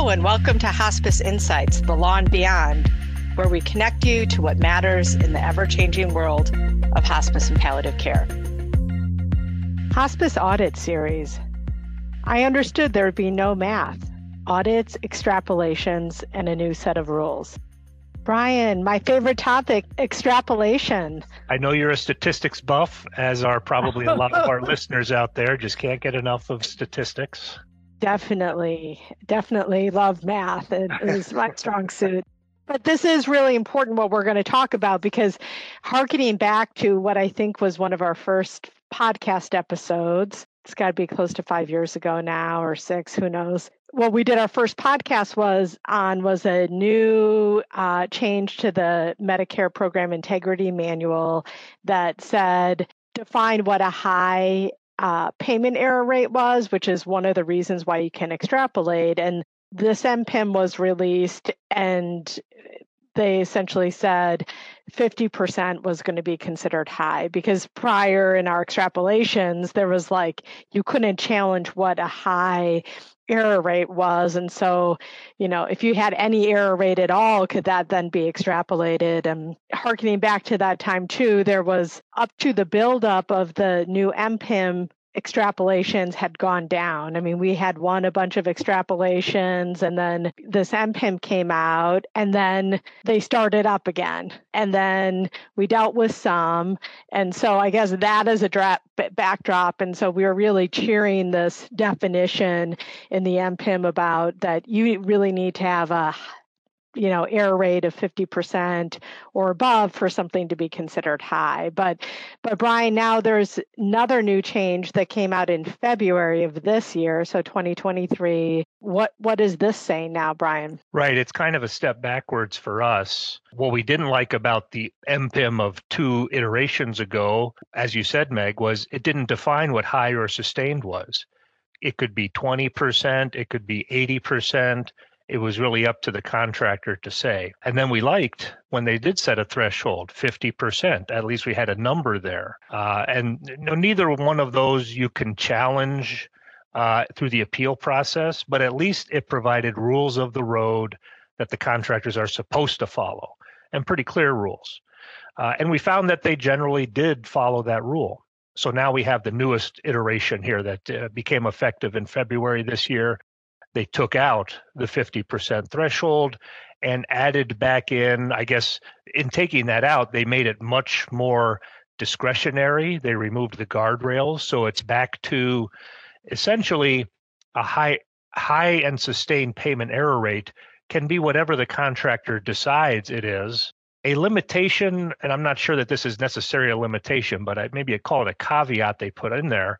Hello, and welcome to Hospice Insights, the law and beyond, where we connect you to what matters in the ever changing world of hospice and palliative care. Hospice Audit Series. I understood there would be no math, audits, extrapolations, and a new set of rules. Bryan, my favorite topic, extrapolation. I know you're a statistics buff, as are probably a lot of our listeners out there. Just can't get enough of statistics. Definitely, definitely love math. It is my strong suit. But this is really important what we're going to talk about because harkening back to what I think was one of our first podcast episodes, it's got to be close to five years ago now or six, who knows. What we did our first podcast was on was a new uh, change to the Medicare Program Integrity Manual that said define what a high uh, payment error rate was, which is one of the reasons why you can extrapolate. And this MPIM was released, and they essentially said 50% was going to be considered high because prior in our extrapolations, there was like you couldn't challenge what a high error rate was. And so, you know, if you had any error rate at all, could that then be extrapolated? And harkening back to that time too, there was up to the buildup of the new MPIM extrapolations had gone down. I mean, we had won a bunch of extrapolations, and then this MPIM came out, and then they started up again. And then we dealt with some. And so I guess that is a dra- backdrop. And so we were really cheering this definition in the MPIM about that you really need to have a you know error rate of 50% or above for something to be considered high. But but bryan now there's another new change that came out in february of this year so 2023 what what is this saying now bryan? Right it's kind of a step backwards for us. What we didn't like about the mpim of two iterations ago as you said meg was it didn't define what high or sustained was. It could be 20% it could be 80% it was really up to the contractor to say. And then we liked when they did set a threshold, 50%. At least we had a number there. Uh, and you know, neither one of those you can challenge uh, through the appeal process, but at least it provided rules of the road that the contractors are supposed to follow and pretty clear rules. Uh, and we found that they generally did follow that rule. So now we have the newest iteration here that uh, became effective in February this year they took out the 50% threshold and added back in, I guess, in taking that out, they made it much more discretionary. They removed the guardrails. So it's back to essentially a high high and sustained payment error rate can be whatever the contractor decides it is. A limitation, and I'm not sure that this is necessarily a limitation, but I, maybe I call it a caveat they put in there,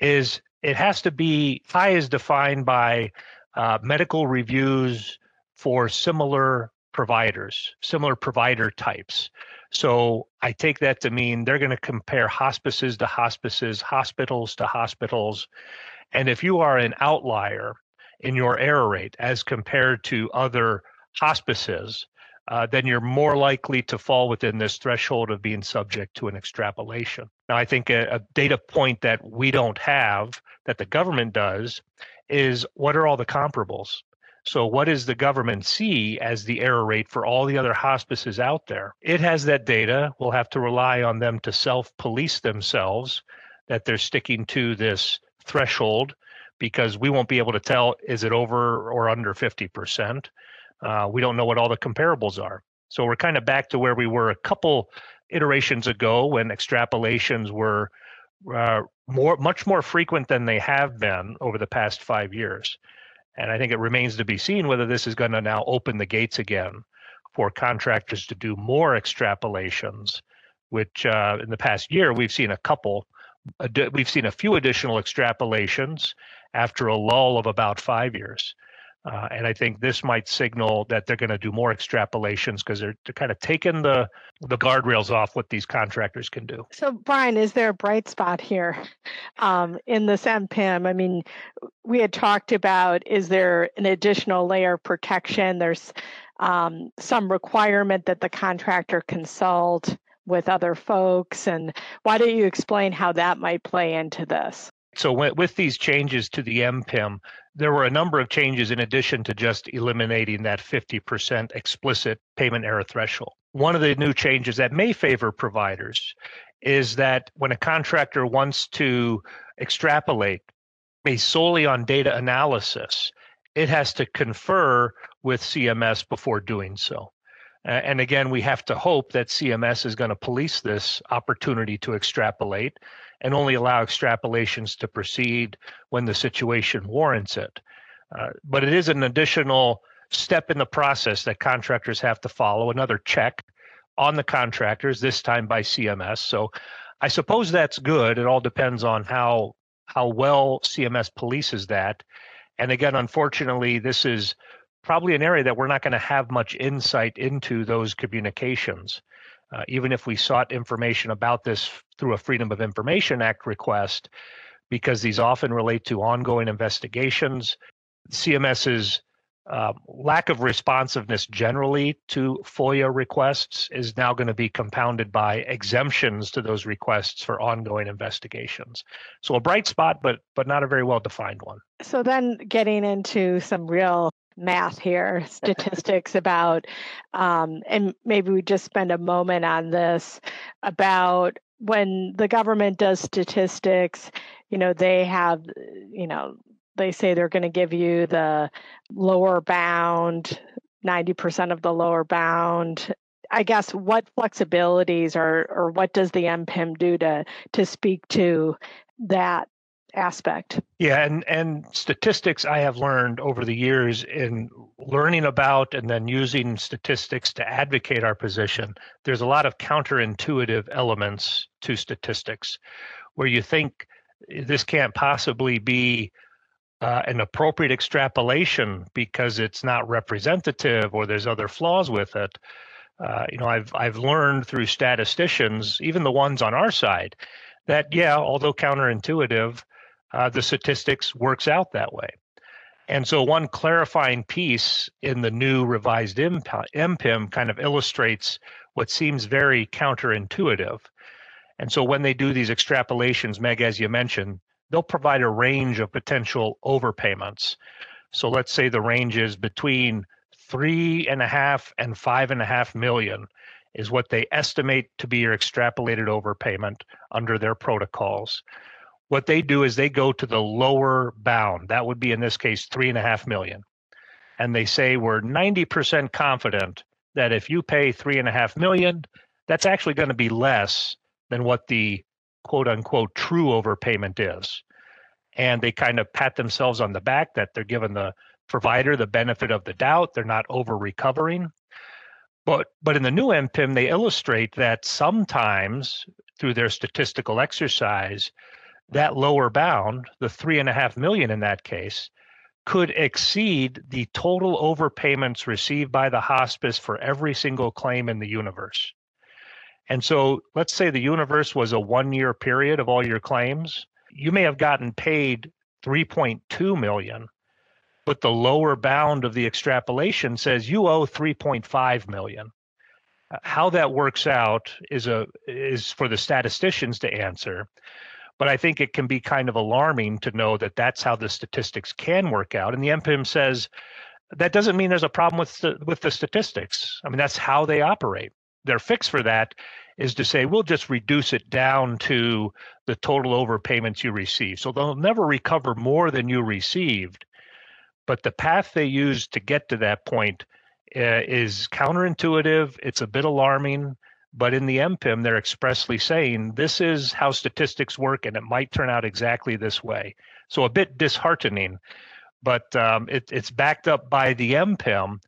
is it has to be high is defined by uh, medical reviews for similar providers, similar provider types. So I take that to mean they're going to compare hospices to hospices, hospitals to hospitals. And if you are an outlier in your error rate as compared to other hospices, uh, then you're more likely to fall within this threshold of being subject to an extrapolation. Now, I think a, a data point that we don't have that the government does is what are all the comparables? So, what does the government see as the error rate for all the other hospices out there? It has that data. We'll have to rely on them to self police themselves that they're sticking to this threshold because we won't be able to tell is it over or under 50%. Uh, we don't know what all the comparables are. So we're kind of back to where we were a couple iterations ago when extrapolations were uh, more, much more frequent than they have been over the past five years. And I think it remains to be seen whether this is going to now open the gates again for contractors to do more extrapolations, which uh, in the past year we've seen a couple. We've seen a few additional extrapolations after a lull of about five years. Uh, and I think this might signal that they're going to do more extrapolations because they're, they're kind of taking the the guardrails off what these contractors can do. So, Bryan, is there a bright spot here um, in this MPIM? I mean, we had talked about is there an additional layer of protection? There's um, some requirement that the contractor consult with other folks, and why don't you explain how that might play into this? So with these changes to the MPIM, there were a number of changes in addition to just eliminating that 50% explicit payment error threshold. One of the new changes that may favor providers is that when a contractor wants to extrapolate based solely on data analysis, it has to confer with CMS before doing so. And again, we have to hope that CMS is going to police this opportunity to extrapolate and only allow extrapolations to proceed when the situation warrants it. Uh, but it is an additional step in the process that contractors have to follow, another check on the contractors, this time by CMS. So I suppose that's good. It all depends on how how well CMS polices that. And again, unfortunately, this is probably an area that we're not going to have much insight into those communications. Uh, even if we sought information about this through a Freedom of Information Act request, because these often relate to ongoing investigations, CMS's uh, lack of responsiveness generally to FOIA requests is now going to be compounded by exemptions to those requests for ongoing investigations. So a bright spot, but but not a very well defined one. So then getting into some real math here, statistics about, um, and maybe we just spend a moment on this about when the government does statistics, you know, they have, you know, they say they're going to give you the lower bound, 90% of the lower bound. I guess what flexibilities or or what does the MPIM do to to speak to that aspect. Yeah, and and statistics I have learned over the years in learning about and then using statistics to advocate our position. There's a lot of counterintuitive elements to statistics where you think this can't possibly be uh, an appropriate extrapolation because it's not representative or there's other flaws with it. Uh, you know, I've I've learned through statisticians, even the ones on our side, that yeah, although counterintuitive, uh, the statistics works out that way. And so, one clarifying piece in the new revised MPIM kind of illustrates what seems very counterintuitive. And so, when they do these extrapolations, Meg, as you mentioned, they'll provide a range of potential overpayments. So, let's say the range is between three and a half and five and a half million is what they estimate to be your extrapolated overpayment under their protocols what they do is they go to the lower bound. That would be in this case three and a half million. And they say we're 90% confident that if you pay three and a half million, that's actually going to be less than what the quote unquote true overpayment is. And they kind of pat themselves on the back that they're giving the provider the benefit of the doubt. They're not over recovering. But but in the new MPIM, they illustrate that sometimes through their statistical exercise, that lower bound, the three and a half million in that case, could exceed the total overpayments received by the hospice for every single claim in the universe. And so let's say the universe was a one year period of all your claims. You may have gotten paid 3.2 million, but the lower bound of the extrapolation says you owe 3.5 million. How that works out is a is for the statisticians to answer. But I think it can be kind of alarming to know that that's how the statistics can work out. And the MPIM says that doesn't mean there's a problem with the, with the statistics. I mean, that's how they operate. Their fix for that is to say we'll just reduce it down to the total overpayments you receive. So they'll never recover more than you received. But the path they use to get to that point uh, is counterintuitive. It's a bit alarming. But in the MPIM, they're expressly saying this is how statistics work and it might turn out exactly this way. So a bit disheartening, but um, it, it's backed up by the MPIM.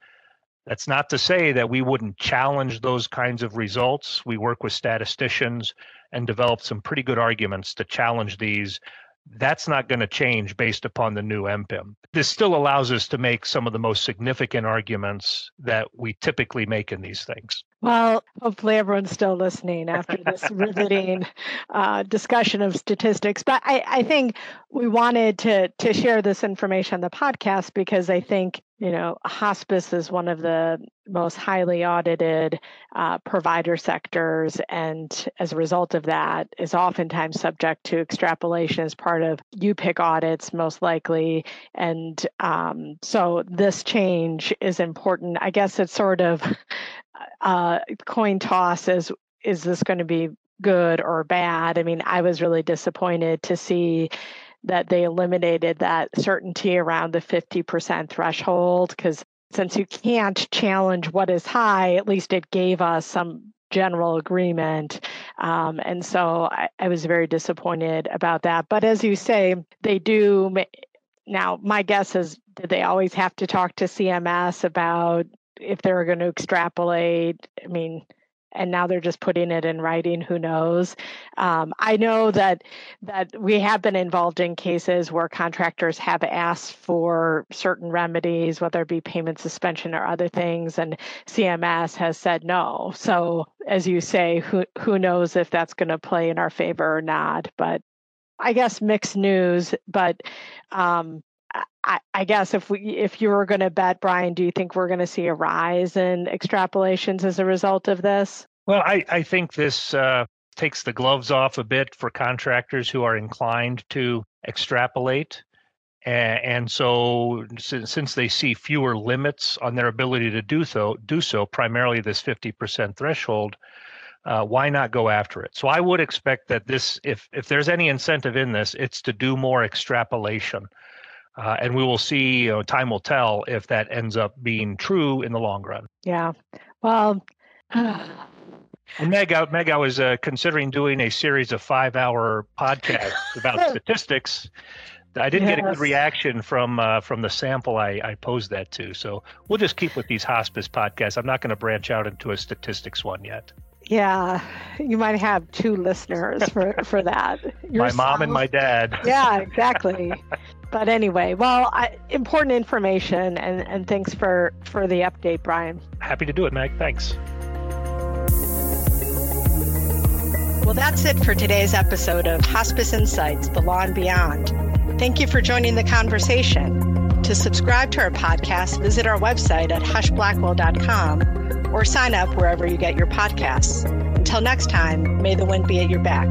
That's not to say that we wouldn't challenge those kinds of results. We work with statisticians and develop some pretty good arguments to challenge these that's not going to change based upon the new MPIM. This still allows us to make some of the most significant arguments that we typically make in these things. Well, hopefully everyone's still listening after this riveting uh, discussion of statistics. But I, I think we wanted to to share this information on the podcast because I think you know, hospice is one of the most highly audited uh, provider sectors, and as a result of that, is oftentimes subject to extrapolation as part of UPIC audits, most likely. And um, so, this change is important. I guess it's sort of uh, coin toss is is this going to be good or bad? I mean, I was really disappointed to see that they eliminated that certainty around the 50% threshold because since you can't challenge what is high, at least it gave us some general agreement. Um, and so I, I, was very disappointed about that. But as you say, they do. Now, my guess is did they always have to talk to CMS about if they're going to extrapolate? I mean, and now they're just putting it in writing who knows? Um, i know that that we have been involved in cases where contractors have asked for certain remedies whether it be payment suspension or other things and cms has said no. So as you say who who knows if that's going to play in our favor or not but i guess mixed news but um, I, I, guess if we if you were going to bet, Bryan, do you think we're going to see a rise in extrapolations as a result of this? Well, I, I think this uh, takes the gloves off a bit for contractors who are inclined to extrapolate. And, so, since, since they see fewer limits on their ability to do so, do so primarily this 50% threshold, uh, why not go after it? So I would expect that this, if if there's any incentive in this, it's to do more extrapolation. Uh, and we will see, you know, time will tell if that ends up being true in the long run. Yeah. Well, Meg, I, Meg, I was uh, considering doing a series of five-hour podcasts about statistics. I didn't yes. get a good reaction from uh, from the sample I, I posed that to. So we'll just keep with these hospice podcasts. I'm not going to branch out into a statistics one yet. Yeah, you might have two listeners for for that. my mom and my dad. Yeah, exactly. but anyway, well, I, important information, and and thanks for for the update, Bryan. Happy to do it, Meg. Thanks. Well, that's it for today's episode of Hospice Insights The Law and Beyond. Thank you for joining the conversation. To subscribe to our podcast, visit our website at huschblackwell.com or sign up wherever you get your podcasts. Until next time, may the wind be at your back.